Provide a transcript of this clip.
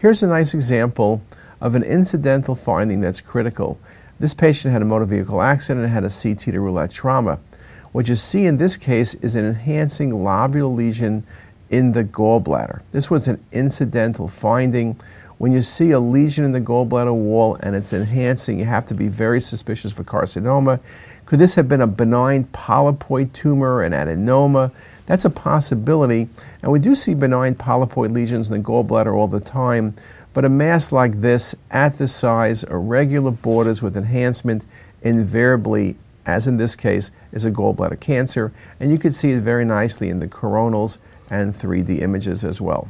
Here's a nice example of an incidental finding that's critical. This patient had a motor vehicle accident and had a CT to roulette trauma. What you see in this case is an enhancing lobular lesion in the gallbladder. This was an incidental finding. When you see a lesion in the gallbladder wall and it's enhancing, you have to be very suspicious for carcinoma. Could this have been a benign polypoid tumor, an adenoma? That's a possibility. And we do see benign polypoid lesions in the gallbladder all the time. But a mass like this, at this size, irregular borders with enhancement, invariably, as in this case, is a gallbladder cancer. And you can see it very nicely in the coronals and 3D images as well.